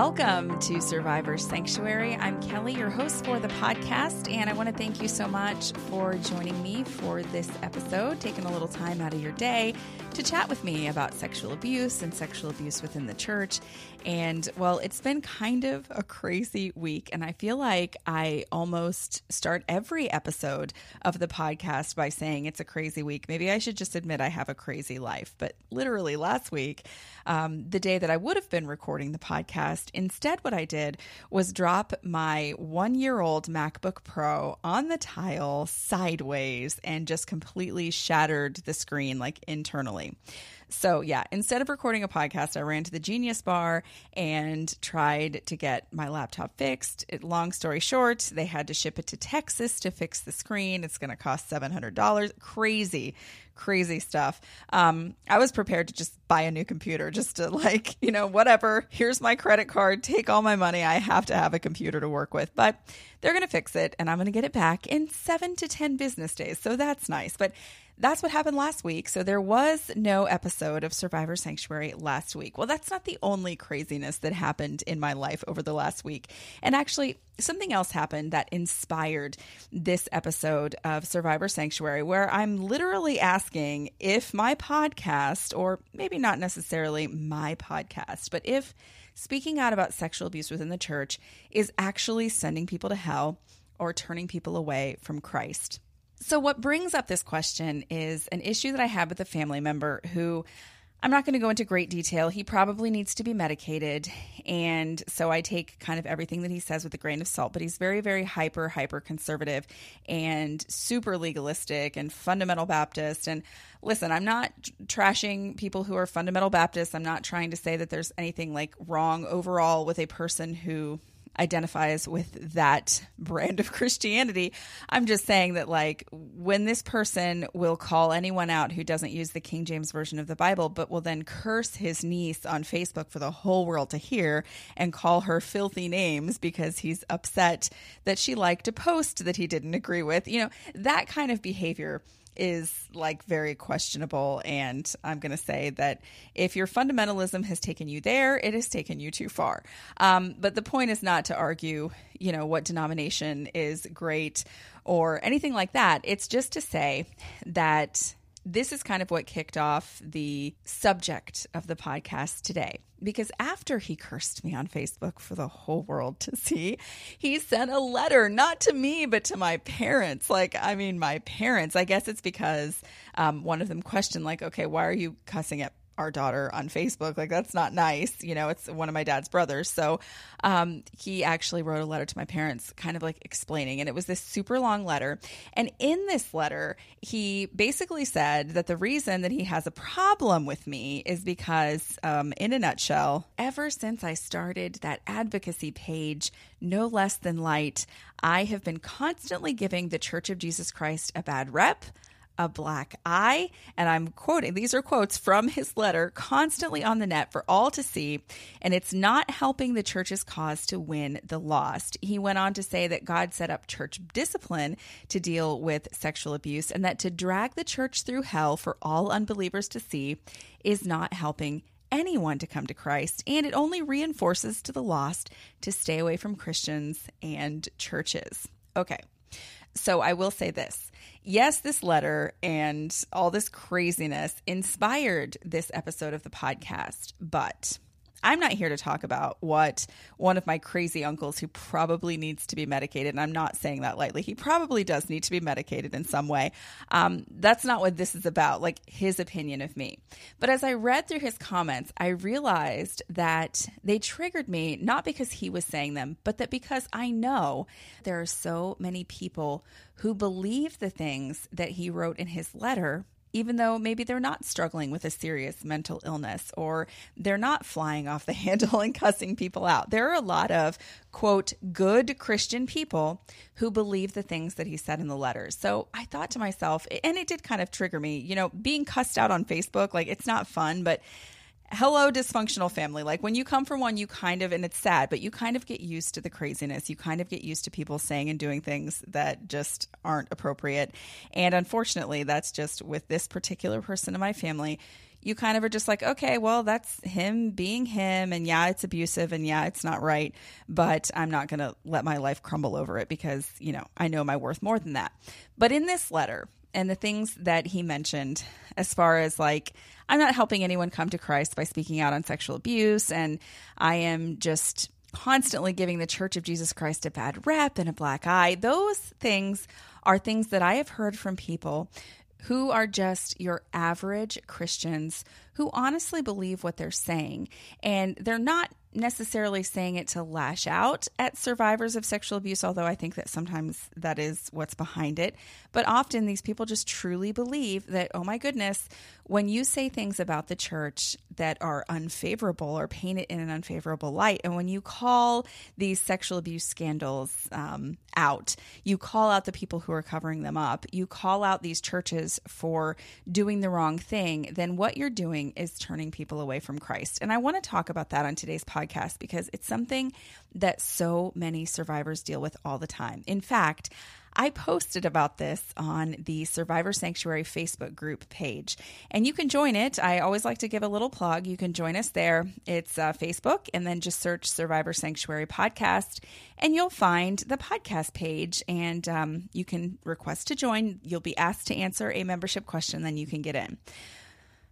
Welcome to Survivor Sanctuary. I'm Kelly, your host for the podcast, and I want to thank you so much for joining me for this episode, taking a little time out of your day to chat with me about sexual abuse and sexual abuse within the church. And well, it's been kind of a crazy week, and I feel like I almost start every episode of the podcast by saying it's a crazy week. Maybe I should just admit I have a crazy life, but literally last week, um, the day that I would have been recording the podcast. Instead, what I did was drop my one year old MacBook Pro on the tile sideways and just completely shattered the screen like internally. So, yeah, instead of recording a podcast, I ran to the Genius Bar and tried to get my laptop fixed. It, long story short, they had to ship it to Texas to fix the screen. It's going to cost $700. Crazy, crazy stuff. Um, I was prepared to just buy a new computer just to, like, you know, whatever. Here's my credit card. Take all my money. I have to have a computer to work with. But they're going to fix it and I'm going to get it back in seven to 10 business days. So that's nice. But that's what happened last week. So there was no episode of Survivor Sanctuary last week. Well, that's not the only craziness that happened in my life over the last week. And actually, something else happened that inspired this episode of Survivor Sanctuary, where I'm literally asking if my podcast, or maybe not necessarily my podcast, but if speaking out about sexual abuse within the church is actually sending people to hell or turning people away from Christ. So, what brings up this question is an issue that I have with a family member who I'm not going to go into great detail. He probably needs to be medicated. And so I take kind of everything that he says with a grain of salt, but he's very, very hyper, hyper conservative and super legalistic and fundamental Baptist. And listen, I'm not trashing people who are fundamental Baptists. I'm not trying to say that there's anything like wrong overall with a person who identifies with that brand of Christianity. I'm just saying that, like, when this person will call anyone out who doesn't use the King James Version of the Bible, but will then curse his niece on Facebook for the whole world to hear and call her filthy names because he's upset that she liked a post that he didn't agree with, you know, that kind of behavior is like very questionable. And I'm going to say that if your fundamentalism has taken you there, it has taken you too far. Um, but the point is not to argue, you know, what denomination is great or anything like that. It's just to say that this is kind of what kicked off the subject of the podcast today. Because after he cursed me on Facebook for the whole world to see, he sent a letter, not to me, but to my parents. Like, I mean, my parents. I guess it's because um, one of them questioned, like, okay, why are you cussing at our daughter on Facebook. Like that's not nice. You know, it's one of my dad's brothers. So um, he actually wrote a letter to my parents, kind of like explaining, and it was this super long letter. And in this letter, he basically said that the reason that he has a problem with me is because, um, in a nutshell, ever since I started that advocacy page, no less than light, I have been constantly giving the Church of Jesus Christ a bad rep a black eye. And I'm quoting, these are quotes from his letter, constantly on the net for all to see. And it's not helping the church's cause to win the lost. He went on to say that God set up church discipline to deal with sexual abuse and that to drag the church through hell for all unbelievers to see is not helping anyone to come to Christ, and it only reinforces to the lost to stay away from Christians and churches. Okay, so I will say this yes, this letter and all this craziness inspired this episode of the podcast, but I'm not here to talk about what one of my crazy uncles who probably needs to be medicated, and I'm not saying that lightly, he probably does need to be medicated in some way. Um, that's not what this is about, like his opinion of me. But as I read through his comments, I realized that they triggered me not because he was saying them, but that because I know there are so many people who believe the things that he wrote in his letter even though maybe they're not struggling with a serious mental illness or they're not flying off the handle and cussing people out. There are a lot of, quote, good Christian people who believe the things that he said in the letters. So I thought to myself, and it did kind of trigger me, you know, being cussed out on Facebook, like it's not fun, but hello dysfunctional family. Like when you come from one you kind of and it's sad but you kind of get used to the craziness. You kind of get used to people saying and doing things that just aren't appropriate. And unfortunately that's just with this particular person in my family you kind of are just like okay well that's him being him and yeah it's abusive and yeah it's not right but i'm not going to let my life crumble over it because you know i know my worth more than that. But in this letter and the things that he mentioned as far as like I'm not helping anyone come to Christ by speaking out on sexual abuse and I am just constantly giving the Church of Jesus Christ a bad rep and a black eye. Those things are things that I have heard from people who are just your average Christians who honestly believe what they're saying. And they're not necessarily saying it to lash out at survivors of sexual abuse, although I think that sometimes that is what's behind it. But often these people just truly believe that, oh my goodness, when you say things about the church that are unfavorable or paint it in an unfavorable light, and when you call these sexual abuse scandals um, out, you call out the people who are covering them up, you call out these churches for doing the wrong thing, then what you're doing is turning people away from Christ. And I want to talk about that on today's podcast podcast because it's something that so many survivors deal with all the time. In fact, I posted about this on the Survivor Sanctuary Facebook group page, and you can join it. I always like to give a little plug. You can join us there. It's uh, Facebook, and then just search Survivor Sanctuary Podcast, and you'll find the podcast page, and um, you can request to join. You'll be asked to answer a membership question, then you can get in.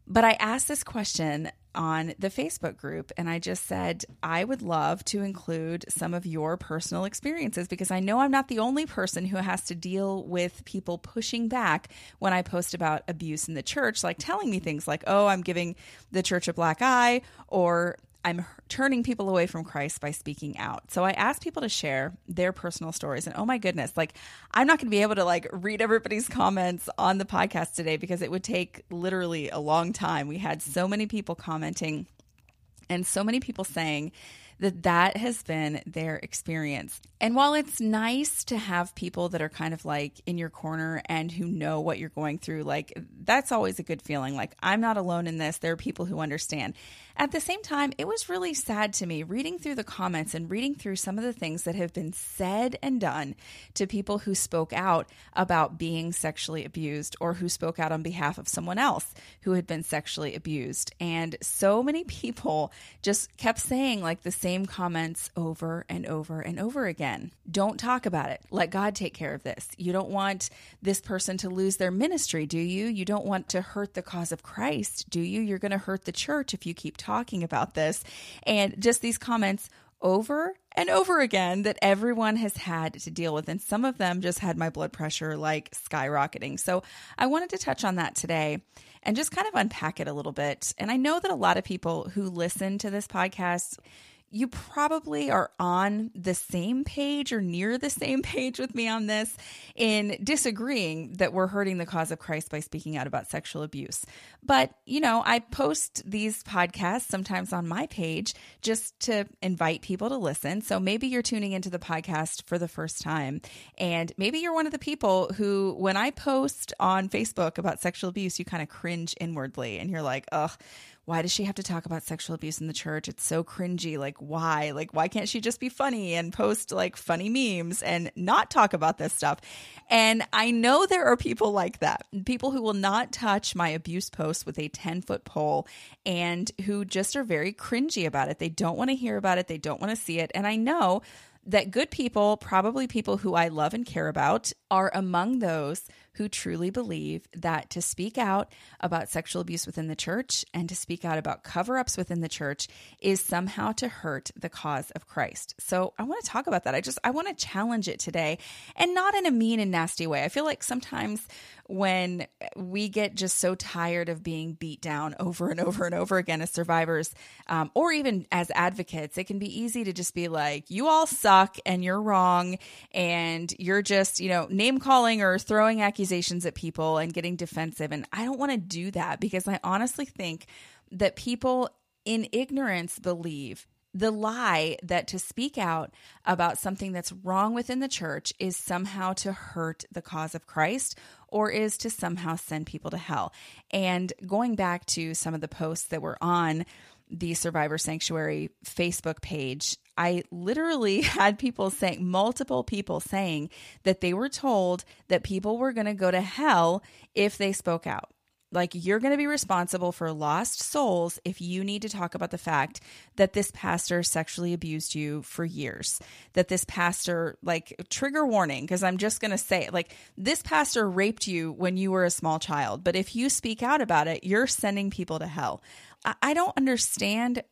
But I asked this question on the Facebook group and I just said, I would love to include some of your personal experiences because I know I'm not the only person who has to deal with people pushing back when I post about abuse in the church, like telling me things like, oh, I'm giving the church a black eye, or I'm turning people away from Christ by speaking out. So I asked people to share their personal stories and oh my goodness, like I'm not going to be able to like read everybody's comments on the podcast today because it would take literally a long time. We had so many people commenting and so many people saying that that has been their experience. And while it's nice to have people that are kind of like in your corner and who know what you're going through, like that's always a good feeling. Like I'm not alone in this. There are people who understand. At the same time, it was really sad to me reading through the comments and reading through some of the things that have been said and done to people who spoke out about being sexually abused or who spoke out on behalf of someone else who had been sexually abused. And so many people just kept saying like the same comments over and over and over again. Don't talk about it. Let God take care of this. You don't want this person to lose their ministry, do you? You don't want to hurt the cause of Christ, do you? You're going to hurt the church if you keep talking about this. And just these comments over and over again that everyone has had to deal with. And some of them just had my blood pressure like skyrocketing. So I wanted to touch on that today and just kind of unpack it a little bit. And I know that a lot of people who listen to this podcast you probably are on the same page or near the same page with me on this in disagreeing that we're hurting the cause of Christ by speaking out about sexual abuse. But, you know, I post these podcasts sometimes on my page just to invite people to listen. So maybe you're tuning into the podcast for the first time. And maybe you're one of the people who, when I post on Facebook about sexual abuse, you kind of cringe inwardly and you're like, ugh why does she have to talk about sexual abuse in the church? It's so cringy. Like, why? Like, why can't she just be funny and post like funny memes and not talk about this stuff? And I know there are people like that, people who will not touch my abuse posts with a 10 foot pole and who just are very cringy about it. They don't want to hear about it, they don't want to see it. And I know that good people, probably people who I love and care about, are among those who truly believe that to speak out about sexual abuse within the church and to speak out about cover ups within the church is somehow to hurt the cause of Christ. So I want to talk about that. I just, I want to challenge it today and not in a mean and nasty way. I feel like sometimes when we get just so tired of being beat down over and over and over again as survivors, um, or even as advocates, it can be easy to just be like, you all suck and you're wrong. And you're just, you know, name calling or throwing accusations at people and getting defensive. And I don't want to do that because I honestly think that people in ignorance believe the lie that to speak out about something that's wrong within the church is somehow to hurt the cause of Christ or is to somehow send people to hell. And going back to some of the posts that were on the Survivor Sanctuary Facebook page, I literally had people saying, multiple people saying that they were told that people were going to go to hell if they spoke out. Like, you're going to be responsible for lost souls if you need to talk about the fact that this pastor sexually abused you for years. That this pastor, like, trigger warning, because I'm just going to say it, like, this pastor raped you when you were a small child. But if you speak out about it, you're sending people to hell. I don't understand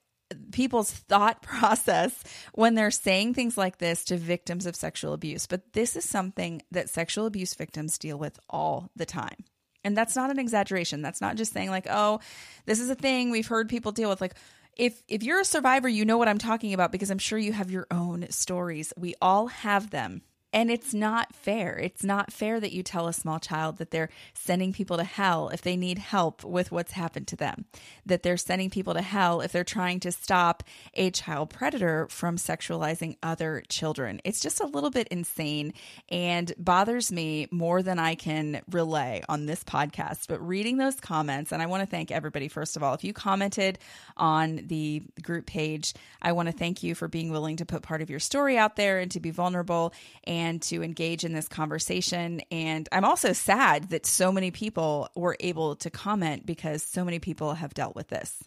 people's thought process when they're saying things like this to victims of sexual abuse. But this is something that sexual abuse victims deal with all the time. And that's not an exaggeration. That's not just saying like, "Oh, this is a thing we've heard people deal with." Like if if you're a survivor, you know what I'm talking about because I'm sure you have your own stories. We all have them. And it's not fair. It's not fair that you tell a small child that they're sending people to hell if they need help with what's happened to them, that they're sending people to hell if they're trying to stop a child predator from sexualizing other children. It's just a little bit insane and bothers me more than I can relay on this podcast. But reading those comments, and I want to thank everybody, first of all, if you commented on the group page, I want to thank you for being willing to put part of your story out there and to be vulnerable. And and to engage in this conversation. And I'm also sad that so many people were able to comment because so many people have dealt with this.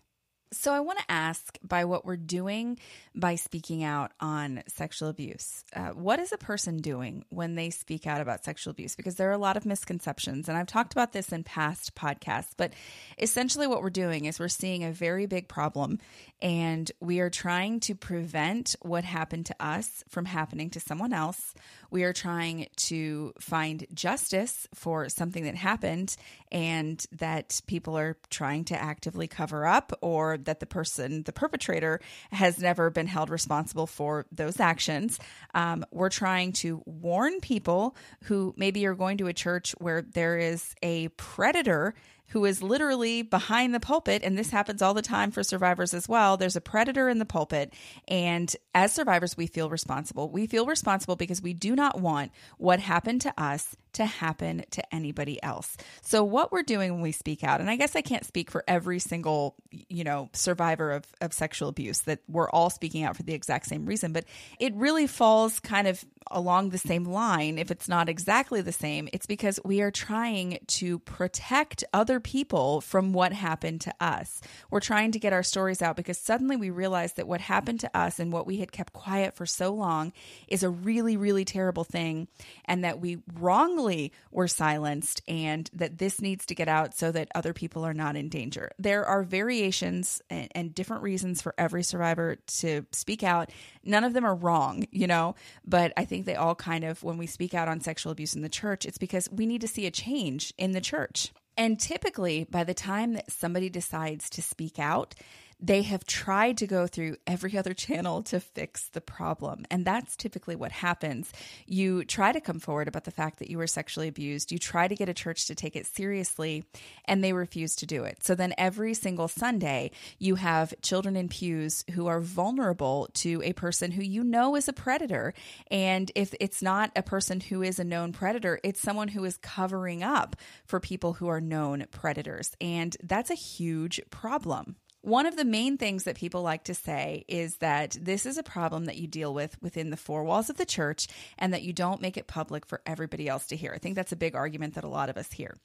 So, I want to ask by what we're doing by speaking out on sexual abuse, uh, what is a person doing when they speak out about sexual abuse? Because there are a lot of misconceptions, and I've talked about this in past podcasts, but essentially what we're doing is we're seeing a very big problem and we are trying to prevent what happened to us from happening to someone else. We are trying to find justice for something that happened and that people are trying to actively cover up, or that the person, the perpetrator, has never been held responsible for those actions. Um, we're trying to warn people who maybe are going to a church where there is a predator who is literally behind the pulpit. And this happens all the time for survivors as well. There's a predator in the pulpit. And as survivors, we feel responsible. We feel responsible because we do not want what happened to us to happen to anybody else. So what we're doing when we speak out, and I guess I can't speak for every single, you know, survivor of, of sexual abuse that we're all speaking out for the exact same reason, but it really falls kind of along the same line. If it's not exactly the same, it's because we are trying to protect other people from what happened to us. We're trying to get our stories out because suddenly we realize that what happened to us and what we had kept quiet for so long is a really, really terrible thing, and that we wrongly were silenced and that this needs to get out so that other people are not in danger. There are variations and, and different reasons for every survivor to speak out. None of them are wrong, you know, but I think they all kind of, when we speak out on sexual abuse in the church, it's because we need to see a change in the church. And typically, by the time that somebody decides to speak out, they have tried to go through every other channel to fix the problem. And that's typically what happens. You try to come forward about the fact that you were sexually abused, you try to get a church to take it seriously, and they refuse to do it. So then every single Sunday, you have children in pews who are vulnerable to a person who you know is a predator. And if it's not a person who is a known predator, it's someone who is covering up for people who are known predators. And that's a huge problem. One of the main things that people like to say is that this is a problem that you deal with within the four walls of the church and that you don't make it public for everybody else to hear. I think that's a big argument that a lot of us hear.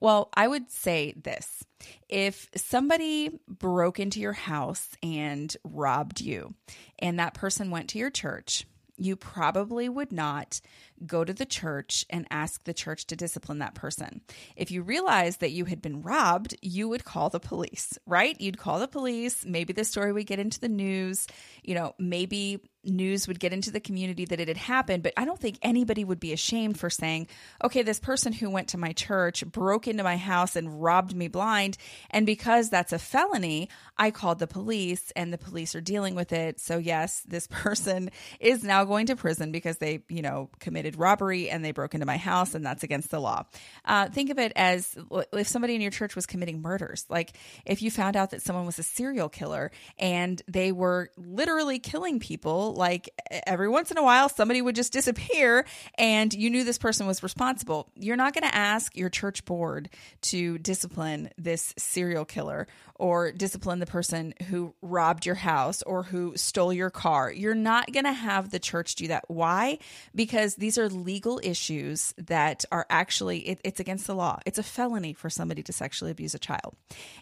Well, I would say this if somebody broke into your house and robbed you, and that person went to your church, you probably would not go to the church and ask the church to discipline that person. If you realized that you had been robbed, you would call the police, right? You'd call the police. Maybe the story would get into the news. You know, maybe news would get into the community that it had happened, but I don't think anybody would be ashamed for saying, okay, this person who went to my church broke into my house and robbed me blind. And because that's a felony, I called the police and the police are dealing with it. So, yes, this person is now going to prison because they, you know, committed robbery and they broke into my house and that's against the law. Uh, think of it as if somebody in your church was committing murders. Like if you found out that someone was a serial killer and they were literally killing people like every once in a while somebody would just disappear and you knew this person was responsible. You're not going to ask your church board to discipline this serial killer or discipline the person who robbed your house or who stole your car. You're not going to have the church do that. Why? Because these are legal issues that are actually, it, it's against the law. It's a felony for somebody to sexually abuse a child,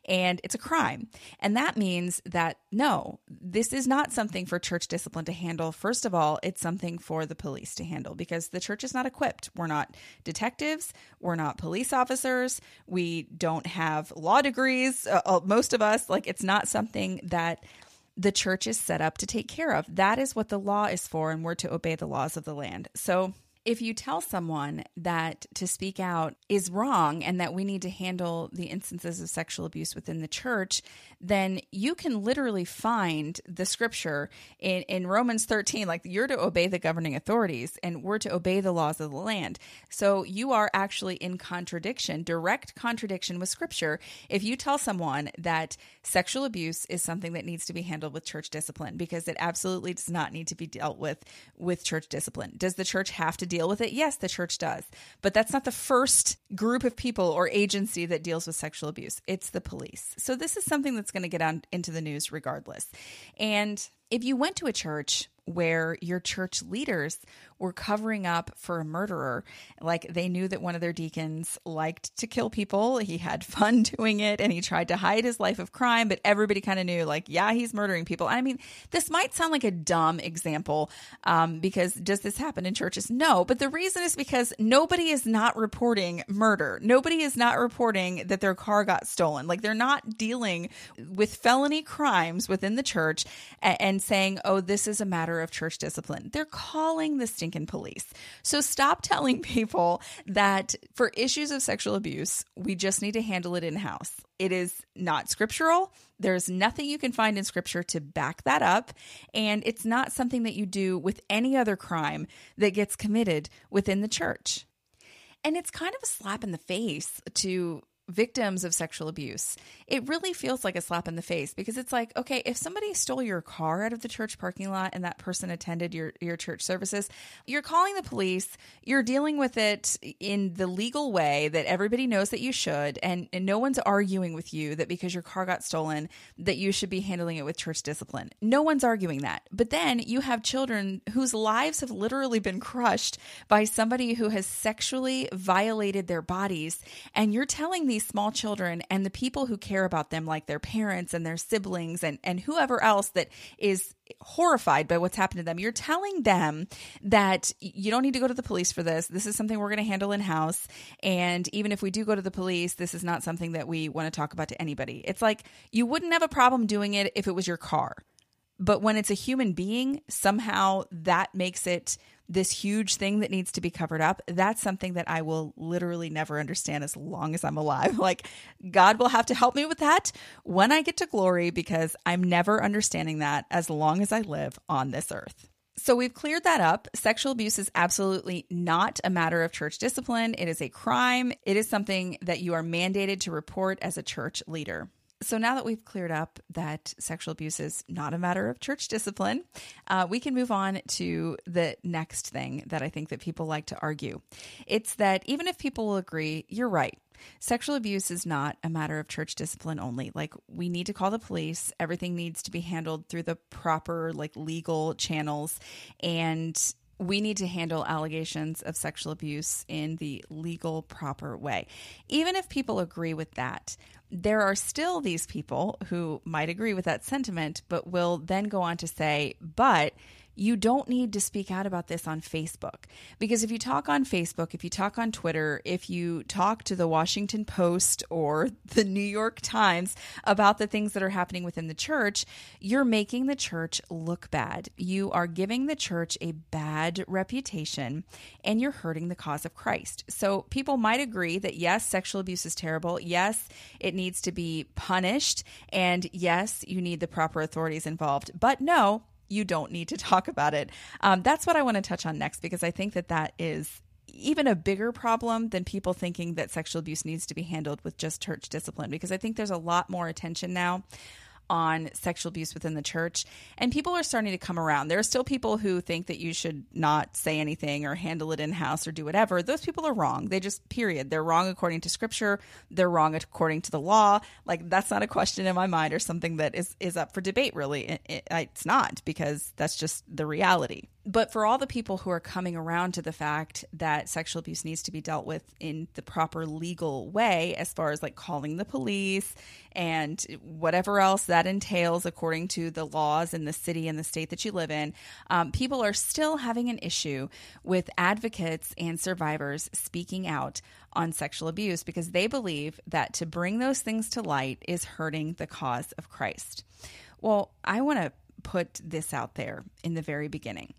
and it's a crime. And that means that no, this is not something for church discipline to handle. First of all, it's something for the police to handle because the church is not equipped. We're not detectives, we're not police officers, we don't have law degrees. Uh, uh most of us, like it's not something that the church is set up to take care of. That is what the law is for, and we're to obey the laws of the land. So if you tell someone that to speak out is wrong and that we need to handle the instances of sexual abuse within the church, then you can literally find the scripture in, in Romans 13, like you're to obey the governing authorities and we're to obey the laws of the land. So you are actually in contradiction, direct contradiction with scripture, if you tell someone that sexual abuse is something that needs to be handled with church discipline, because it absolutely does not need to be dealt with with church discipline. Does the church have to deal with it? Yes, the church does. But that's not the first group of people or agency that deals with sexual abuse. It's the police. So this is something that's going to get on into the news regardless. And if you went to a church where your church leaders were covering up for a murderer. Like they knew that one of their deacons liked to kill people. He had fun doing it and he tried to hide his life of crime, but everybody kind of knew, like, yeah, he's murdering people. I mean, this might sound like a dumb example um, because does this happen in churches? No, but the reason is because nobody is not reporting murder. Nobody is not reporting that their car got stolen. Like they're not dealing with felony crimes within the church and, and saying, oh, this is a matter of church discipline. They're calling the stinking police. So stop telling people that for issues of sexual abuse, we just need to handle it in house. It is not scriptural. There's nothing you can find in scripture to back that up. And it's not something that you do with any other crime that gets committed within the church. And it's kind of a slap in the face to victims of sexual abuse, it really feels like a slap in the face because it's like, okay, if somebody stole your car out of the church parking lot and that person attended your, your church services, you're calling the police, you're dealing with it in the legal way that everybody knows that you should, and, and no one's arguing with you that because your car got stolen, that you should be handling it with church discipline. No one's arguing that. But then you have children whose lives have literally been crushed by somebody who has sexually violated their bodies, and you're telling these small children and the people who care about them, like their parents and their siblings and, and whoever else that is horrified by what's happened to them, you're telling them that you don't need to go to the police for this. This is something we're going to handle in house. And even if we do go to the police, this is not something that we want to talk about to anybody. It's like you wouldn't have a problem doing it if it was your car. But when it's a human being, somehow that makes it this huge thing that needs to be covered up, that's something that I will literally never understand as long as I'm alive. Like, God will have to help me with that when I get to glory because I'm never understanding that as long as I live on this earth. So we've cleared that up. Sexual abuse is absolutely not a matter of church discipline. It is a crime. It is something that you are mandated to report as a church leader. So now that we've cleared up that sexual abuse is not a matter of church discipline, uh, we can move on to the next thing that I think that people like to argue. It's that even if people will agree, you're right. Sexual abuse is not a matter of church discipline only. Like we need to call the police. Everything needs to be handled through the proper like legal channels and we need to handle allegations of sexual abuse in the legal, proper way. Even if people agree with that, there are still these people who might agree with that sentiment, but will then go on to say, but you don't need to speak out about this on Facebook. Because if you talk on Facebook, if you talk on Twitter, if you talk to the Washington Post or the New York Times about the things that are happening within the church, you're making the church look bad. You are giving the church a bad reputation and you're hurting the cause of Christ. So people might agree that yes, sexual abuse is terrible. Yes, it needs to be punished. And yes, you need the proper authorities involved. But no, you don't need to talk about it. Um, that's what I want to touch on next because I think that that is even a bigger problem than people thinking that sexual abuse needs to be handled with just church discipline because I think there's a lot more attention now on sexual abuse within the church. And people are starting to come around. There are still people who think that you should not say anything or handle it in house or do whatever. Those people are wrong. They just, period. They're wrong according to scripture. They're wrong according to the law. Like, that's not a question in my mind or something that is, is up for debate, really. It, it, it's not because that's just the reality but for all the people who are coming around to the fact that sexual abuse needs to be dealt with in the proper legal way, as far as like calling the police and whatever else that entails according to the laws in the city and the state that you live in, um, people are still having an issue with advocates and survivors speaking out on sexual abuse because they believe that to bring those things to light is hurting the cause of Christ. Well, I want to put this out there in the very beginning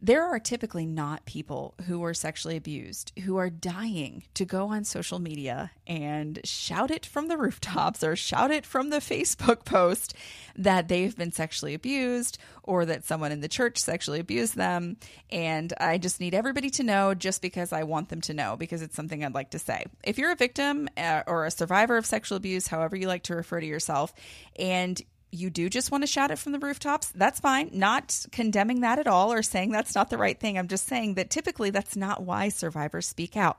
there are typically not people who are sexually abused who are dying to go on social media and shout it from the rooftops or shout it from the Facebook post that they've been sexually abused or that someone in the church sexually abused them. And I just need everybody to know just because I want them to know because it's something I'd like to say. If you're a victim uh, or a survivor of sexual abuse, however you like to refer to yourself, and you do just want to shout it from the rooftops, that's fine. Not condemning that at all or saying that's not the right thing. I'm just saying that typically that's not why survivors speak out.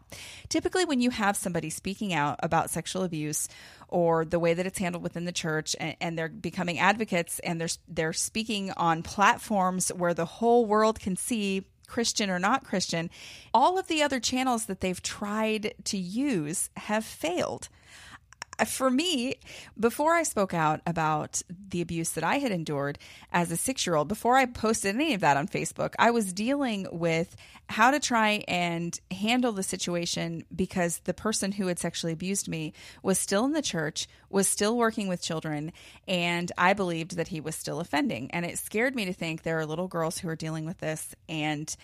Typically, when you have somebody speaking out about sexual abuse or the way that it's handled within the church and, and they're becoming advocates and they're they're speaking on platforms where the whole world can see Christian or not Christian, all of the other channels that they've tried to use have failed for me, before I spoke out about the abuse that I had endured as a six year old, before I posted any of that on Facebook, I was dealing with how to try and handle the situation because the person who had sexually abused me was still in the church, was still working with children, and I believed that he was still offending. And it scared me to think there are little girls who are dealing with this and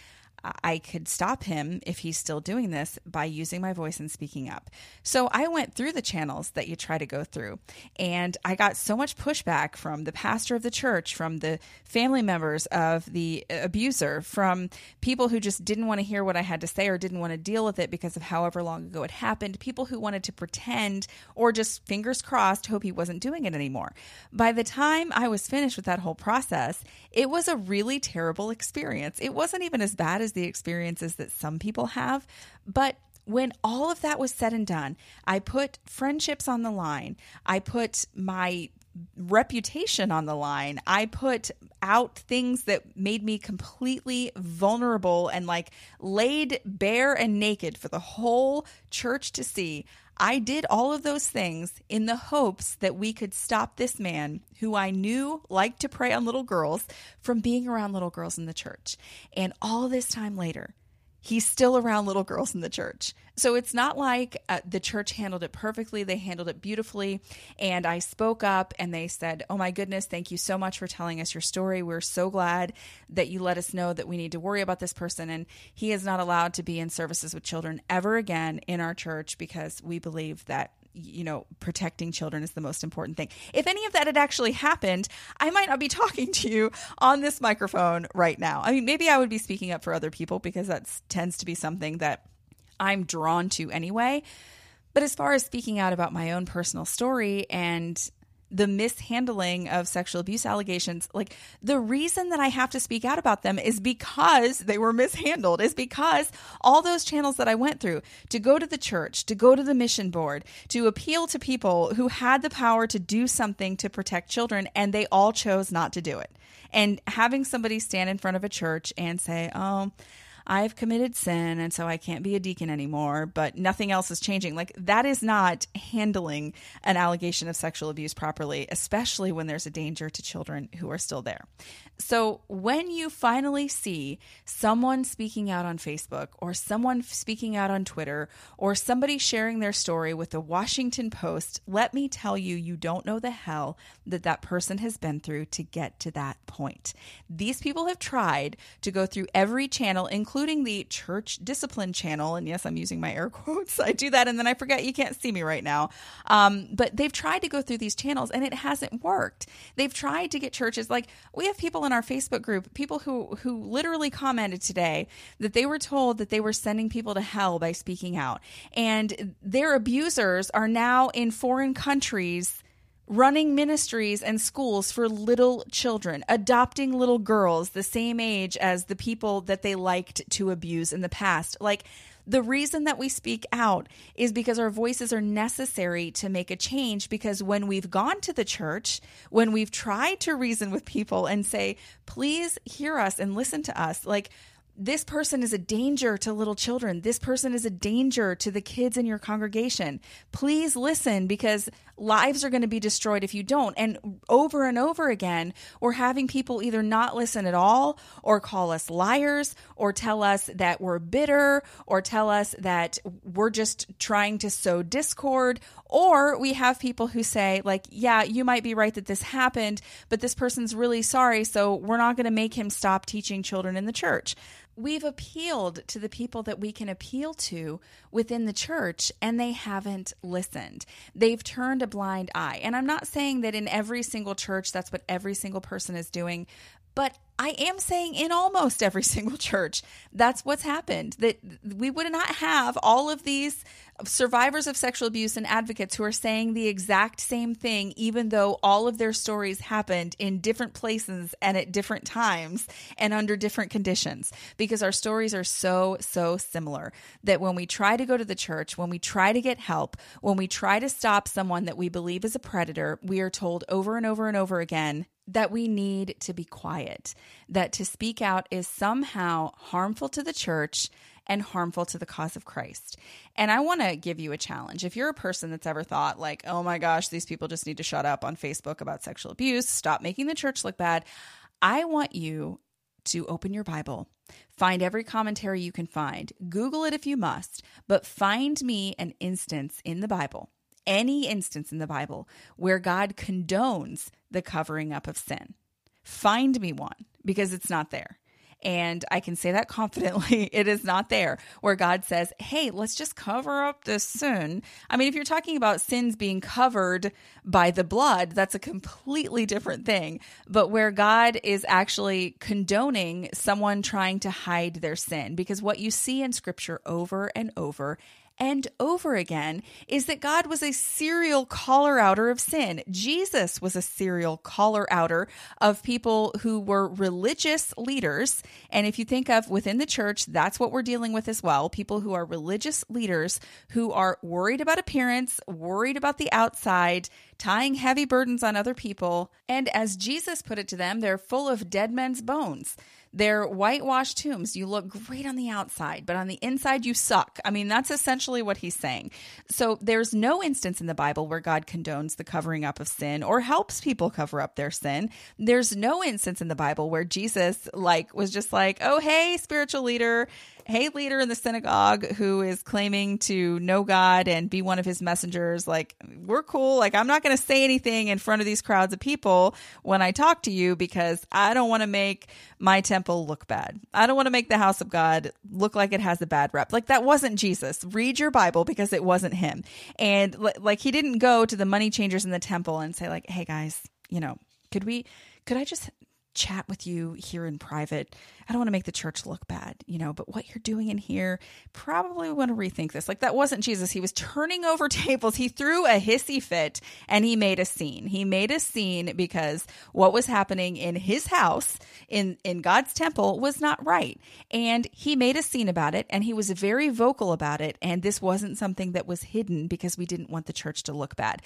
I could stop him if he's still doing this by using my voice and speaking up. So I went through the channels that you try to go through, and I got so much pushback from the pastor of the church, from the family members of the abuser, from people who just didn't want to hear what I had to say or didn't want to deal with it because of however long ago it happened, people who wanted to pretend or just fingers crossed hope he wasn't doing it anymore. By the time I was finished with that whole process, it was a really terrible experience. It wasn't even as bad as the experiences that some people have. But when all of that was said and done, I put friendships on the line. I put my reputation on the line. I put out things that made me completely vulnerable and like laid bare and naked for the whole church to see. I did all of those things in the hopes that we could stop this man who I knew liked to prey on little girls from being around little girls in the church. And all this time later, he's still around little girls in the church. So it's not like uh, the church handled it perfectly. They handled it beautifully. And I spoke up and they said, Oh my goodness, thank you so much for telling us your story. We're so glad that you let us know that we need to worry about this person. And he is not allowed to be in services with children ever again in our church because we believe that you know, protecting children is the most important thing. If any of that had actually happened, I might not be talking to you on this microphone right now. I mean, maybe I would be speaking up for other people because that tends to be something that I'm drawn to anyway. But as far as speaking out about my own personal story and the mishandling of sexual abuse allegations like the reason that i have to speak out about them is because they were mishandled is because all those channels that i went through to go to the church to go to the mission board to appeal to people who had the power to do something to protect children and they all chose not to do it. And having somebody stand in front of a church and say oh I've committed sin and so I can't be a deacon anymore, but nothing else is changing. Like that is not handling an allegation of sexual abuse properly, especially when there's a danger to children who are still there. So, when you finally see someone speaking out on Facebook or someone speaking out on Twitter or somebody sharing their story with the Washington Post, let me tell you, you don't know the hell that that person has been through to get to that point. These people have tried to go through every channel, including the church discipline channel. And yes, I'm using my air quotes. I do that and then I forget you can't see me right now. Um, but they've tried to go through these channels and it hasn't worked. They've tried to get churches like we have people in our Facebook group, people who who literally commented today that they were told that they were sending people to hell by speaking out. And their abusers are now in foreign countries running ministries and schools for little children, adopting little girls the same age as the people that they liked to abuse in the past. Like the reason that we speak out is because our voices are necessary to make a change. Because when we've gone to the church, when we've tried to reason with people and say, please hear us and listen to us, like this person is a danger to little children. This person is a danger to the kids in your congregation. Please listen because lives are going to be destroyed if you don't. And over and over again, we're having people either not listen at all or call us liars or tell us that we're bitter or tell us that we're just trying to sow discord. Or we have people who say, like, yeah, you might be right that this happened, but this person's really sorry. So we're not going to make him stop teaching children in the church we've appealed to the people that we can appeal to within the church and they haven't listened. They've turned a blind eye. And I'm not saying that in every single church that's what every single person is doing, but I am saying in almost every single church, that's what's happened. That we would not have all of these survivors of sexual abuse and advocates who are saying the exact same thing, even though all of their stories happened in different places and at different times and under different conditions. Because our stories are so, so similar that when we try to go to the church, when we try to get help, when we try to stop someone that we believe is a predator, we are told over and over and over again that we need to be quiet, that to speak out is somehow harmful to the church and harmful to the cause of Christ. And I want to give you a challenge. If you're a person that's ever thought, like, oh my gosh, these people just need to shut up on Facebook about sexual abuse, stop making the church look bad, I want you to open your Bible, find every commentary you can find, Google it if you must, but find me an instance in the Bible, any instance in the Bible where God condones the covering up of sin. Find me one because it's not there. And I can say that confidently. It is not there where God says, hey, let's just cover up this sin. I mean, if you're talking about sins being covered by the blood, that's a completely different thing. But where God is actually condoning someone trying to hide their sin, because what you see in scripture over and over and over again is that God was a serial caller outer of sin. Jesus was a serial caller outer of people who were religious leaders. And if you think of within the church, that's what we're dealing with as well people who are religious leaders who are worried about appearance, worried about the outside, tying heavy burdens on other people. And as Jesus put it to them, they're full of dead men's bones. They're whitewashed tombs. You look great on the outside, but on the inside, you suck. I mean, that's essentially what he's saying. So there's no instance in the Bible where God condones the covering up of sin or helps people cover up their sin. There's no instance in the Bible where Jesus, like, was just like, oh, hey, spiritual leader, hey, leader in the synagogue who is claiming to know God and be one of his messengers, like, we're cool. Like, I'm not going to say anything in front of these crowds of people when I talk to you because I don't want to make my temple look bad. I don't want to make the house of God look like it has a bad rep. Like, that wasn't Jesus. Read your Bible because it wasn't him. And like, he didn't go to the money changers in the temple and say, like, hey, guys, you know, could we, could I just chat with you here in private. I don't want to make the church look bad, you know, but what you're doing in here, probably want to rethink this. Like that wasn't Jesus. He was turning over tables. He threw a hissy fit and he made a scene. He made a scene because what was happening in his house in in God's temple was not right. And he made a scene about it and he was very vocal about it and this wasn't something that was hidden because we didn't want the church to look bad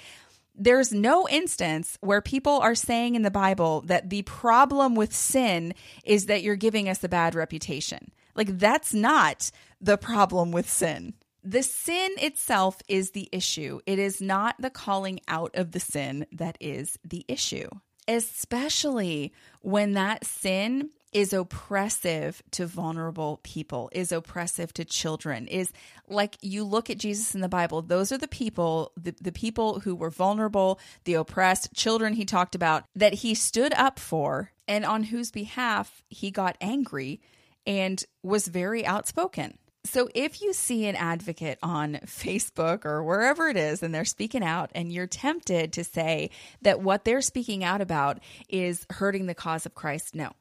there's no instance where people are saying in the Bible that the problem with sin is that you're giving us a bad reputation. Like, that's not the problem with sin. The sin itself is the issue. It is not the calling out of the sin that is the issue, especially when that sin is oppressive to vulnerable people, is oppressive to children, is like you look at Jesus in the Bible, those are the people, the, the people who were vulnerable, the oppressed, children he talked about, that he stood up for and on whose behalf he got angry and was very outspoken. So if you see an advocate on Facebook or wherever it is and they're speaking out and you're tempted to say that what they're speaking out about is hurting the cause of Christ, no.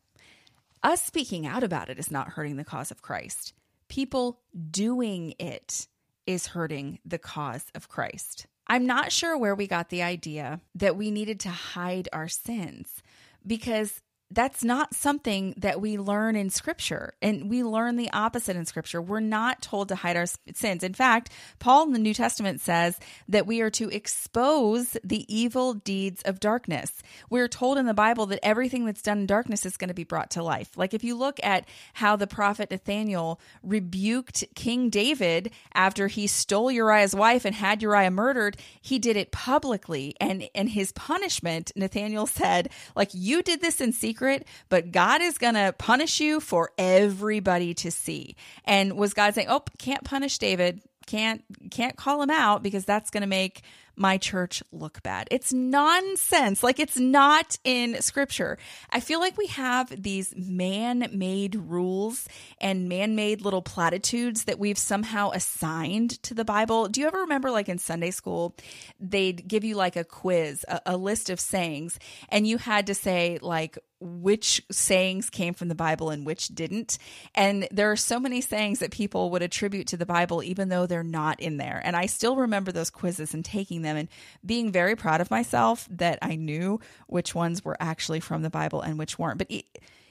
Us speaking out about it is not hurting the cause of Christ. People doing it is hurting the cause of Christ. I'm not sure where we got the idea that we needed to hide our sins because that's not something that we learn in scripture. And we learn the opposite in scripture. We're not told to hide our sins. In fact, Paul in the New Testament says that we are to expose the evil deeds of darkness. We're told in the Bible that everything that's done in darkness is going to be brought to life. Like if you look at how the prophet Nathaniel rebuked King David after he stole Uriah's wife and had Uriah murdered, he did it publicly. And, and his punishment, Nathaniel said, like, you did this in secret secret, but God is going to punish you for everybody to see. And was God saying, "Oh, can't punish David, can't can't call him out because that's going to make my church look bad. It's nonsense. Like it's not in scripture. I feel like we have these man made rules and man made little platitudes that we've somehow assigned to the Bible. Do you ever remember, like in Sunday school, they'd give you like a quiz, a, a list of sayings, and you had to say, like, which sayings came from the Bible and which didn't. And there are so many sayings that people would attribute to the Bible, even though they're not in there. And I still remember those quizzes and taking them them and being very proud of myself that I knew which ones were actually from the Bible and which weren't. But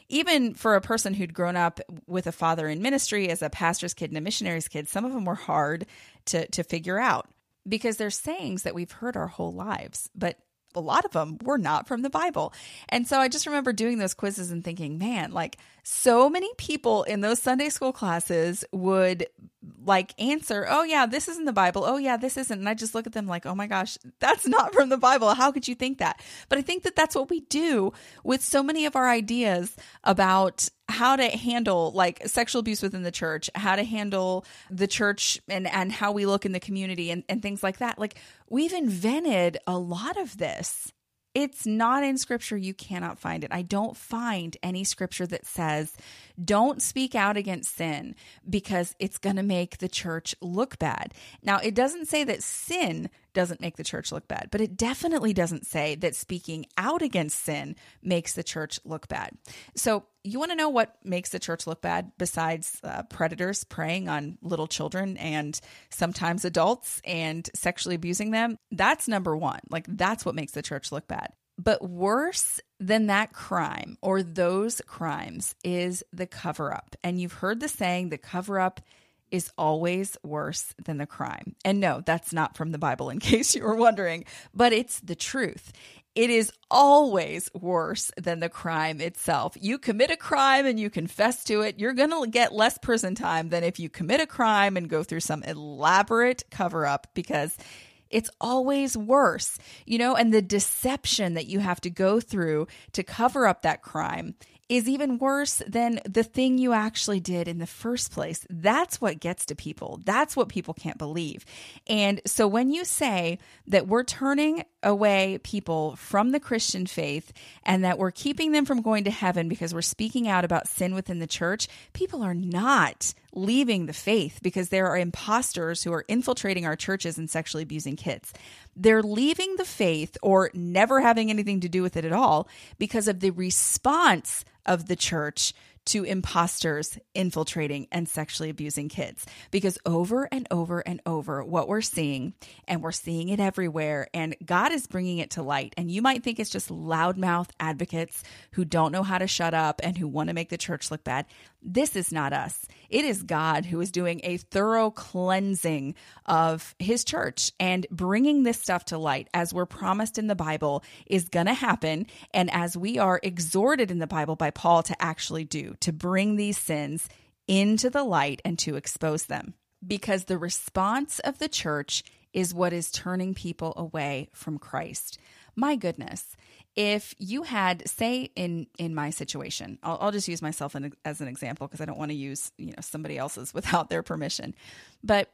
even for a person who'd grown up with a father in ministry as a pastor's kid and a missionary's kid, some of them were hard to to figure out because they're sayings that we've heard our whole lives, but a lot of them were not from the Bible. And so I just remember doing those quizzes and thinking, man, like so many people in those Sunday school classes would like answer, oh, yeah, this isn't the Bible. Oh, yeah, this isn't. And I just look at them like, oh my gosh, that's not from the Bible. How could you think that? But I think that that's what we do with so many of our ideas about how to handle like sexual abuse within the church, how to handle the church and, and how we look in the community and, and things like that. Like we've invented a lot of this it's not in scripture. You cannot find it. I don't find any scripture that says, don't speak out against sin because it's going to make the church look bad. Now, it doesn't say that sin doesn't make the church look bad, but it definitely doesn't say that speaking out against sin makes the church look bad. So, you want to know what makes the church look bad besides uh, predators preying on little children and sometimes adults and sexually abusing them? That's number one. Like, that's what makes the church look bad. But worse than that crime or those crimes is the cover up. And you've heard the saying the cover up is always worse than the crime. And no, that's not from the Bible, in case you were wondering, but it's the truth. It is always worse than the crime itself. You commit a crime and you confess to it, you're going to get less prison time than if you commit a crime and go through some elaborate cover up because it's always worse, you know, and the deception that you have to go through to cover up that crime is even worse than the thing you actually did in the first place. That's what gets to people. That's what people can't believe. And so when you say that we're turning away people from the Christian faith and that we're keeping them from going to heaven because we're speaking out about sin within the church, people are not leaving the faith because there are imposters who are infiltrating our churches and sexually abusing kids. They're leaving the faith or never having anything to do with it at all because of the response of the church to imposters infiltrating and sexually abusing kids. Because over and over and over, what we're seeing, and we're seeing it everywhere, and God is bringing it to light. And you might think it's just loudmouth advocates who don't know how to shut up and who want to make the church look bad. This is not us. It is God who is doing a thorough cleansing of his church and bringing this stuff to light as we're promised in the Bible is going to happen. And as we are exhorted in the Bible by Paul to actually do, to bring these sins into the light and to expose them. Because the response of the church is what is turning people away from Christ. My goodness. If you had, say, in in my situation, I'll, I'll just use myself in, as an example because I don't want to use you know somebody else's without their permission. But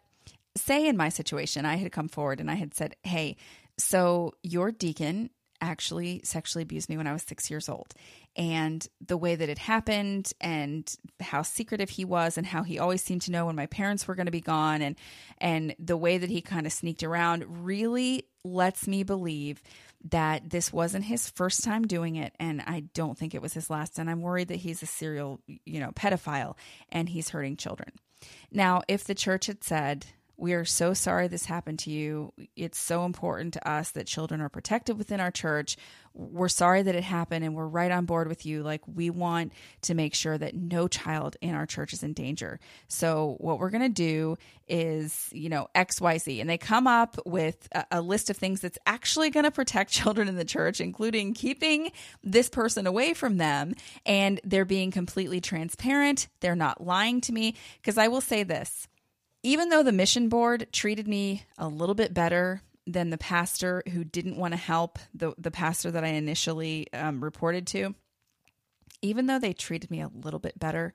say in my situation, I had come forward and I had said, "Hey, so your deacon actually sexually abused me when I was six years old. And the way that it happened, and how secretive he was, and how he always seemed to know when my parents were going to be gone, and and the way that he kind of sneaked around really lets me believe that this wasn't his first time doing it and I don't think it was his last and I'm worried that he's a serial, you know, pedophile and he's hurting children. Now, if the church had said, we are so sorry this happened to you. It's so important to us that children are protected within our church. We're sorry that it happened and we're right on board with you. Like, we want to make sure that no child in our church is in danger. So, what we're going to do is, you know, XYZ. And they come up with a, a list of things that's actually going to protect children in the church, including keeping this person away from them. And they're being completely transparent. They're not lying to me. Because I will say this even though the mission board treated me a little bit better than the pastor who didn't want to help the the pastor that I initially um, reported to, even though they treated me a little bit better,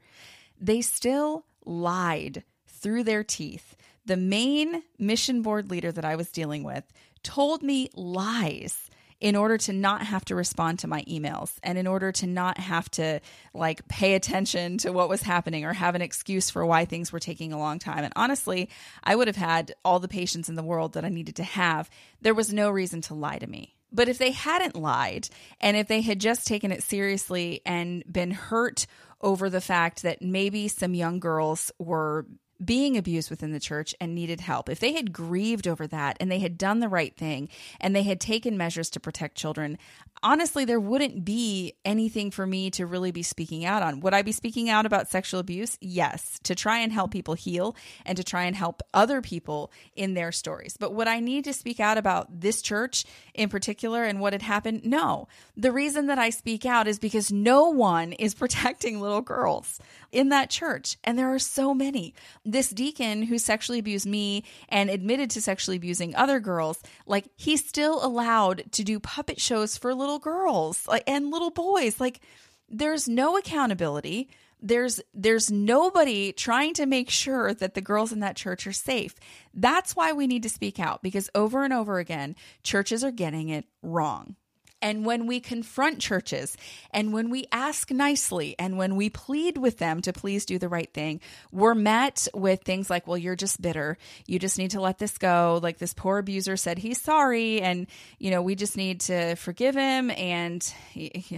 they still lied through their teeth. The main mission board leader that I was dealing with told me lies in order to not have to respond to my emails and in order to not have to like pay attention to what was happening or have an excuse for why things were taking a long time. And honestly, I would have had all the patience in the world that I needed to have. There was no reason to lie to me. But if they hadn't lied and if they had just taken it seriously and been hurt over the fact that maybe some young girls were being abused within the church and needed help, if they had grieved over that and they had done the right thing and they had taken measures to protect children, honestly, there wouldn't be anything for me to really be speaking out on. Would I be speaking out about sexual abuse? Yes, to try and help people heal and to try and help other people in their stories. But would I need to speak out about this church in particular and what had happened? No. The reason that I speak out is because no one is protecting little girls in that church. And there are so many. This deacon who sexually abused me and admitted to sexually abusing other girls, like he's still allowed to do puppet shows for little girls and little boys. Like there's no accountability. There's there's nobody trying to make sure that the girls in that church are safe. That's why we need to speak out because over and over again churches are getting it wrong and when we confront churches and when we ask nicely and when we plead with them to please do the right thing, we're met with things like, well, you're just bitter. You just need to let this go. Like this poor abuser said he's sorry. And, you know, we just need to forgive him and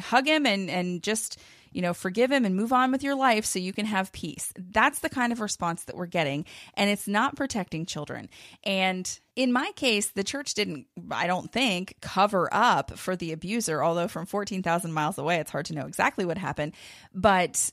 hug him and, and just, you know, forgive him and move on with your life so you can have peace. That's the kind of response that we're getting. And it's not protecting children. And in my case, the church didn't, I don't think, cover up for the abuser, although from 14,000 miles away, it's hard to know exactly what happened. But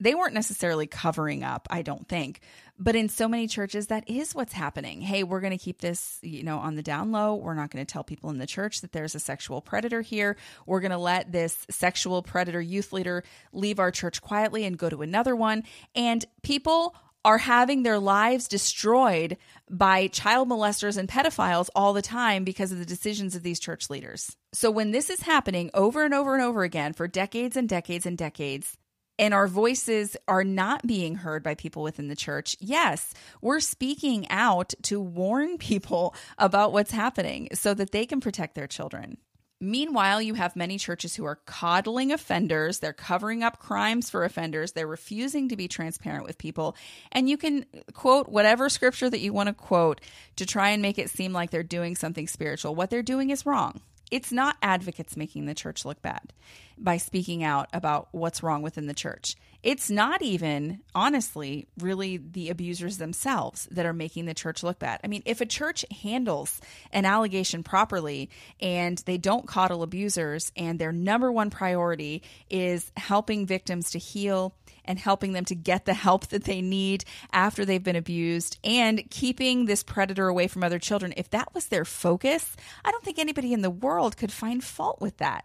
they weren't necessarily covering up, I don't think. But in so many churches, that is what's happening. Hey, we're going to keep this, you know, on the down low. We're not going to tell people in the church that there's a sexual predator here. We're going to let this sexual predator youth leader leave our church quietly and go to another one. And people are having their lives destroyed by child molesters and pedophiles all the time because of the decisions of these church leaders. So when this is happening over and over and over again for decades and decades and decades, and our voices are not being heard by people within the church, yes, we're speaking out to warn people about what's happening so that they can protect their children. Meanwhile, you have many churches who are coddling offenders. They're covering up crimes for offenders. They're refusing to be transparent with people. And you can quote whatever scripture that you want to quote to try and make it seem like they're doing something spiritual. What they're doing is wrong. It's not advocates making the church look bad by speaking out about what's wrong within the church. It's not even, honestly, really the abusers themselves that are making the church look bad. I mean, if a church handles an allegation properly and they don't coddle abusers, and their number one priority is helping victims to heal and helping them to get the help that they need after they've been abused and keeping this predator away from other children, if that was their focus, I don't think anybody in the world could find fault with that.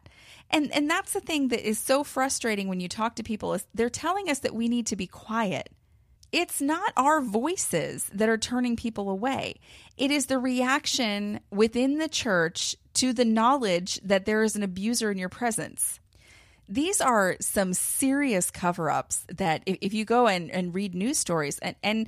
And and that's the thing that is so frustrating when you talk to people is they're telling us that we need to be quiet. it's not our voices that are turning people away. It is the reaction within the church to the knowledge that there is an abuser in your presence. These are some serious cover ups that, if, if, you go and, and read news stories, and, and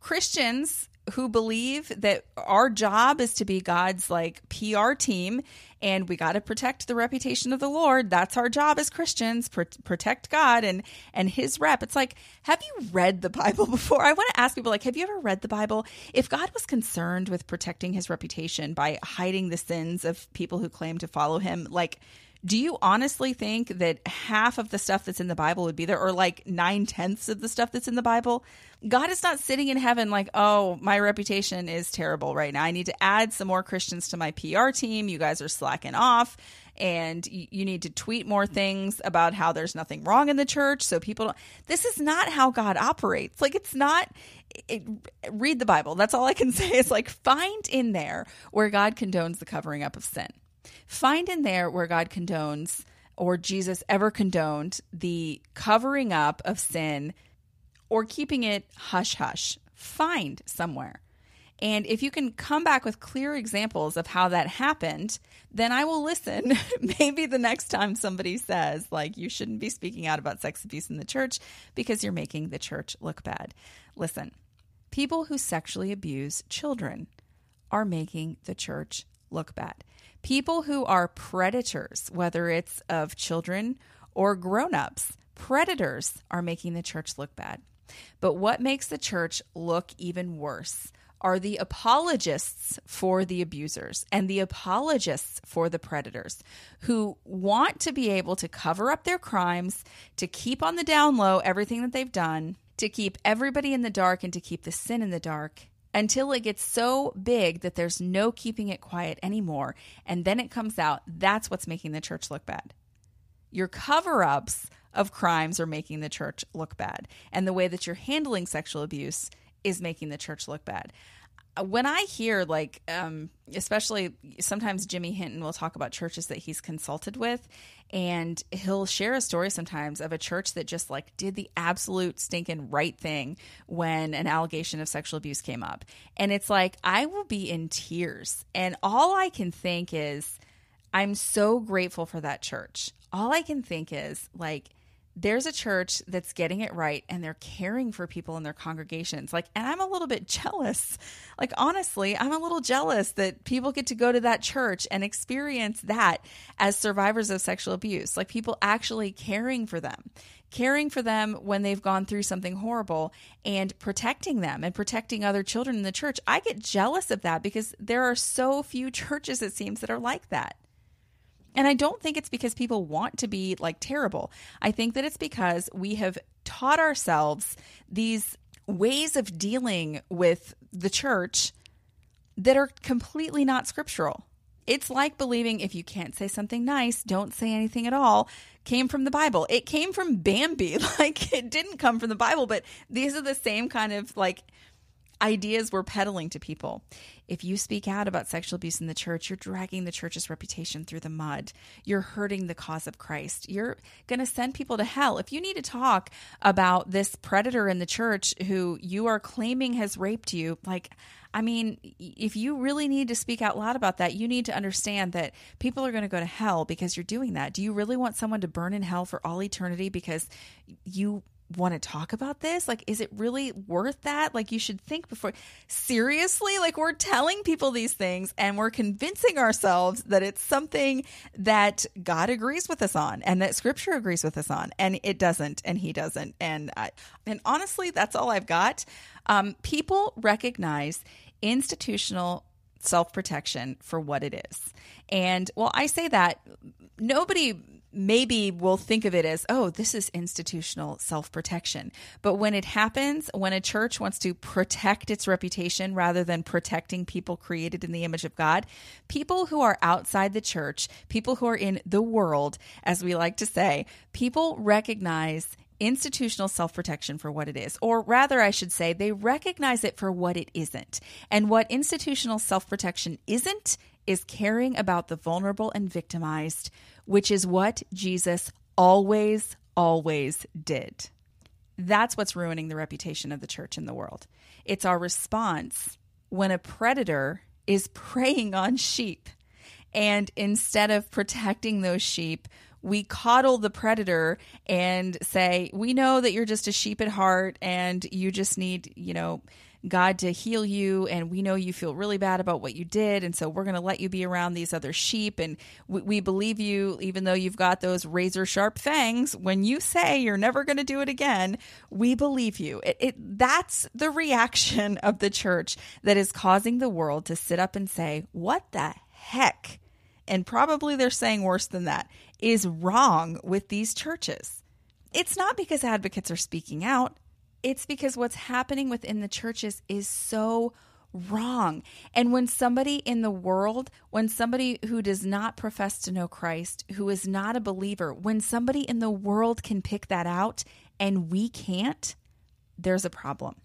Christians who believe that our job is to be God's like PR team and we got to protect the reputation of the Lord. That's our job as Christians, pr- protect God and and his rep. It's like, have you read the Bible before? I want to ask people like, have you ever read the Bible? If God was concerned with protecting his reputation by hiding the sins of people who claim to follow him, like do you honestly think that half of the stuff that's in the Bible would be there, or like nine tenths of the stuff that's in the Bible? God is not sitting in heaven like, oh, my reputation is terrible right now. I need to add some more Christians to my PR team. You guys are slacking off. And you need to tweet more things about how there's nothing wrong in the church. So people don't. This is not how God operates. Like, it's not. It, read the Bible. That's all I can say. It's like find in there where God condones the covering up of sin. Find in there where God condones or Jesus ever condoned the covering up of sin or keeping it hush hush. Find somewhere. And if you can come back with clear examples of how that happened, then I will listen. Maybe the next time somebody says, like, you shouldn't be speaking out about sex abuse in the church because you're making the church look bad. Listen, people who sexually abuse children are making the church look bad. People who are predators, whether it's of children or grown ups, predators are making the church look bad. But what makes the church look even worse are the apologists for the abusers and the apologists for the predators who want to be able to cover up their crimes, to keep on the down low everything that they've done, to keep everybody in the dark and to keep the sin in the dark until it gets so big that there's no keeping it quiet anymore. And then it comes out. That's what's making the church look bad. Your cover ups of crimes are making the church look bad. And the way that you're handling sexual abuse is making the church look bad when I hear like, um, especially sometimes Jimmy Hinton will talk about churches that he's consulted with, and he'll share a story sometimes of a church that just like did the absolute stinking right thing when an allegation of sexual abuse came up, and it's like I will be in tears, and all I can think is, I'm so grateful for that church. All I can think is like there's a church that's getting it right and they're caring for people in their congregations. Like, and I'm a little bit jealous. Like, honestly, I'm a little jealous that people get to go to that church and experience that as survivors of sexual abuse. Like, people actually caring for them, caring for them when they've gone through something horrible and protecting them and protecting other children in the church. I get jealous of that because there are so few churches, it seems, that are like that. And I don't think it's because people want to be like terrible. I think that it's because we have taught ourselves these ways of dealing with the church that are completely not scriptural. It's like believing if you can't say something nice, don't say anything at all, came from the Bible. It came from Bambi. Like it didn't come from the Bible, but these are the same kind of like ideas we're peddling to people. If you speak out about sexual abuse in the church, you're dragging the church's reputation through the mud. You're hurting the cause of Christ. You're going to send people to hell. If you need to talk about this predator in the church who you are claiming has raped you, like, I mean, if you really need to speak out loud about that, you need to understand that people are going to go to hell because you're doing that. Do you really want someone to burn in hell for all eternity because you want to talk about this? Like, is it really worth that? Like, you should think before. Seriously? Like, we're telling people these things and we're convincing ourselves that it's something that God agrees with us on and that scripture agrees with us on. And it doesn't, and He doesn't. And, I, and honestly, that's all I've got. Um, people recognize institutional self protection for what it is. And well, I say that nobody maybe we'll think of it as, oh, this is institutional self protection. But when it happens, when a church wants to protect its reputation rather than protecting people created in the image of God, people who are outside the church, people who are in the world, as we like to say, people recognize institutional self protection for what it is, or rather, I should say, they recognize it for what it isn't. And what institutional self protection isn't is caring about the vulnerable and victimized which is what Jesus always, always did. That's what's ruining the reputation of the church in the world. It's our response when a predator is preying on sheep. And instead of protecting those sheep, we coddle the predator and say, We know that you're just a sheep at heart and you just need, you know, God to heal you, and we know you feel really bad about what you did, and so we're going to let you be around these other sheep, and we, we believe you, even though you've got those razor sharp fangs. When you say you're never going to do it again, we believe you. It, it that's the reaction of the church that is causing the world to sit up and say, "What the heck?" And probably they're saying worse than that is wrong with these churches. It's not because advocates are speaking out. It's because what's happening within the churches is so wrong. And when somebody in the world, when somebody who does not profess to know Christ, who is not a believer, when somebody in the world can pick that out and we can't, there's a problem.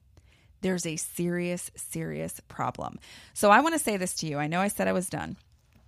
There's a serious, serious problem. So I want to say this to you. I know I said I was done,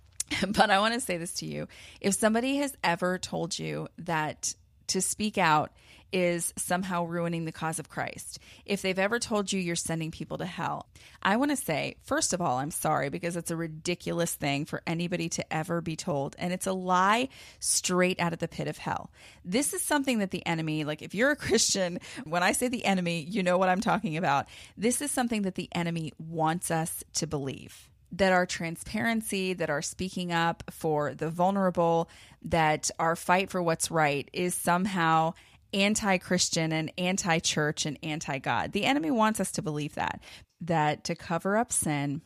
but I want to say this to you. If somebody has ever told you that to speak out is somehow ruining the cause of Christ. If they've ever told you you're sending people to hell, I want to say, first of all, I'm sorry because it's a ridiculous thing for anybody to ever be told. And it's a lie straight out of the pit of hell. This is something that the enemy, like if you're a Christian, when I say the enemy, you know what I'm talking about. This is something that the enemy wants us to believe that our transparency, that our speaking up for the vulnerable, that our fight for what's right is somehow anti Christian and anti church and anti God. The enemy wants us to believe that, that to cover up sin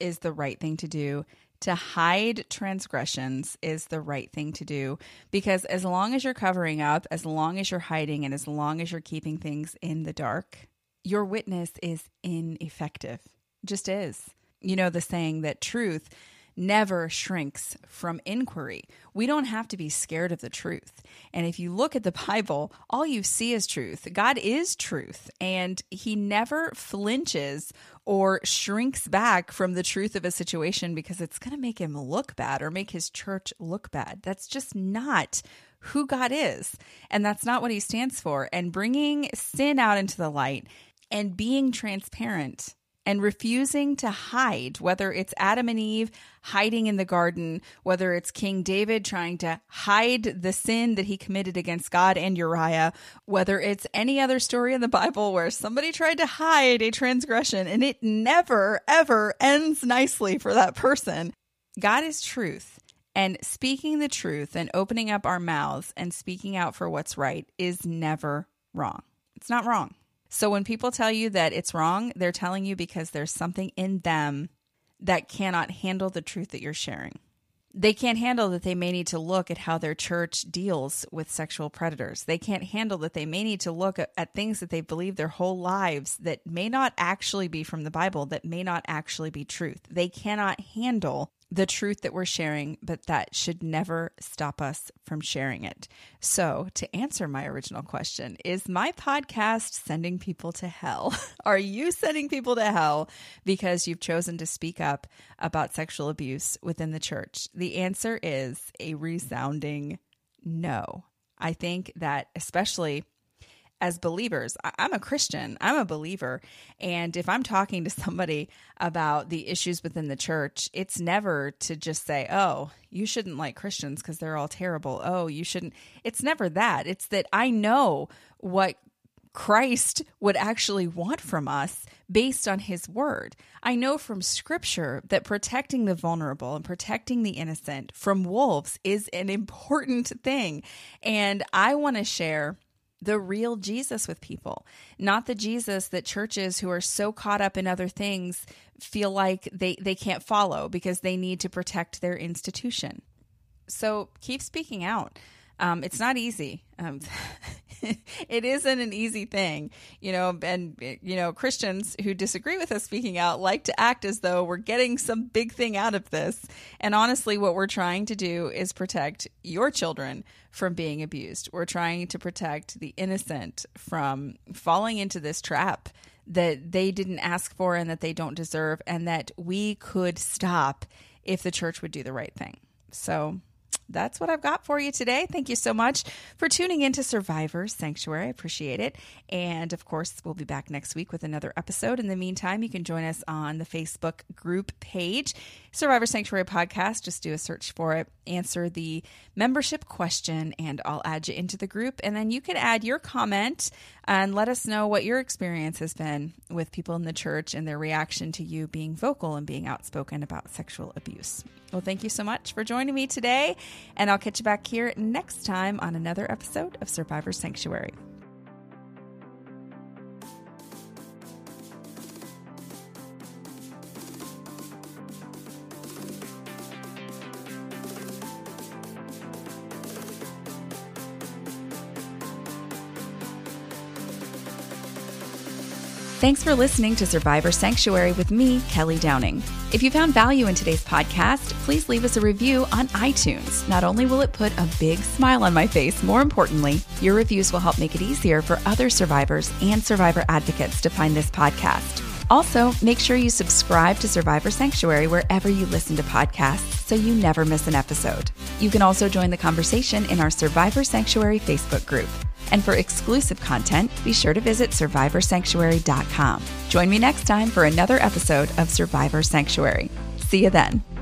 is the right thing to do. To hide transgressions is the right thing to do because as long as you're covering up, as long as you're hiding, and as long as you're keeping things in the dark, your witness is ineffective. Just is. You know, the saying that truth never shrinks from inquiry. We don't have to be scared of the truth. And if you look at the Bible, all you see is truth. God is truth, and He never flinches or shrinks back from the truth of a situation because it's going to make Him look bad or make His church look bad. That's just not who God is. And that's not what He stands for. And bringing sin out into the light and being transparent and refusing to hide, whether it's Adam and Eve hiding in the garden, whether it's King David trying to hide the sin that he committed against God and Uriah, whether it's any other story in the Bible where somebody tried to hide a transgression and it never, ever ends nicely for that person. God is truth. And speaking the truth and opening up our mouths and speaking out for what's right is never wrong. It's not wrong. So when people tell you that it's wrong, they're telling you because there's something in them that cannot handle the truth that you're sharing. They can't handle that they may need to look at how their church deals with sexual predators. They can't handle that they may need to look at, at things that they've believed their whole lives that may not actually be from the Bible, that may not actually be truth. They cannot handle the truth that we're sharing, but that should never stop us from sharing it. So, to answer my original question, is my podcast sending people to hell? Are you sending people to hell because you've chosen to speak up about sexual abuse within the church? The answer is a resounding no. I think that, especially as believers. I'm a Christian, I'm a believer. And if I'm talking to somebody about the issues within the church, it's never to just say, oh, you shouldn't like Christians because they're all terrible. Oh, you shouldn't. It's never that. It's that I know what Christ would actually want from us based on his word. I know from scripture that protecting the vulnerable and protecting the innocent from wolves is an important thing. And I want to share the real Jesus with people, not the Jesus that churches who are so caught up in other things feel like they, they can't follow because they need to protect their institution. So keep speaking out. Um, it's not easy. Um, it isn't an easy thing, you know, and, you know, Christians who disagree with us speaking out like to act as though we're getting some big thing out of this. And honestly, what we're trying to do is protect your children from being abused. We're trying to protect the innocent from falling into this trap that they didn't ask for and that they don't deserve, and that we could stop if the church would do the right thing. So, that's what I've got for you today. Thank you so much for tuning in to Survivor Sanctuary. I appreciate it. And of course, we'll be back next week with another episode. In the meantime, you can join us on the Facebook group page, Survivor Sanctuary Podcast. Just do a search for it, answer the membership question, and I'll add you into the group. And then you can add your comment and let us know what your experience has been with people in the church and their reaction to you being vocal and being outspoken about sexual abuse. Well, thank you so much for joining me today, and I'll catch you back here next time on another episode of Survivor Sanctuary. Thanks for listening to Survivor Sanctuary with me, Kelly Downing. If you found value in today's podcast, please leave us a review on iTunes. Not only will it put a big smile on my face, more importantly, your reviews will help make it easier for other survivors and survivor advocates to find this podcast. Also, make sure you subscribe to Survivor Sanctuary wherever you listen to podcasts so you never miss an episode. You can also join the conversation in our Survivor Sanctuary Facebook group. And for exclusive content, be sure to visit survivorsanctuary.com. Join me next time for another episode of Survivor Sanctuary. See you then.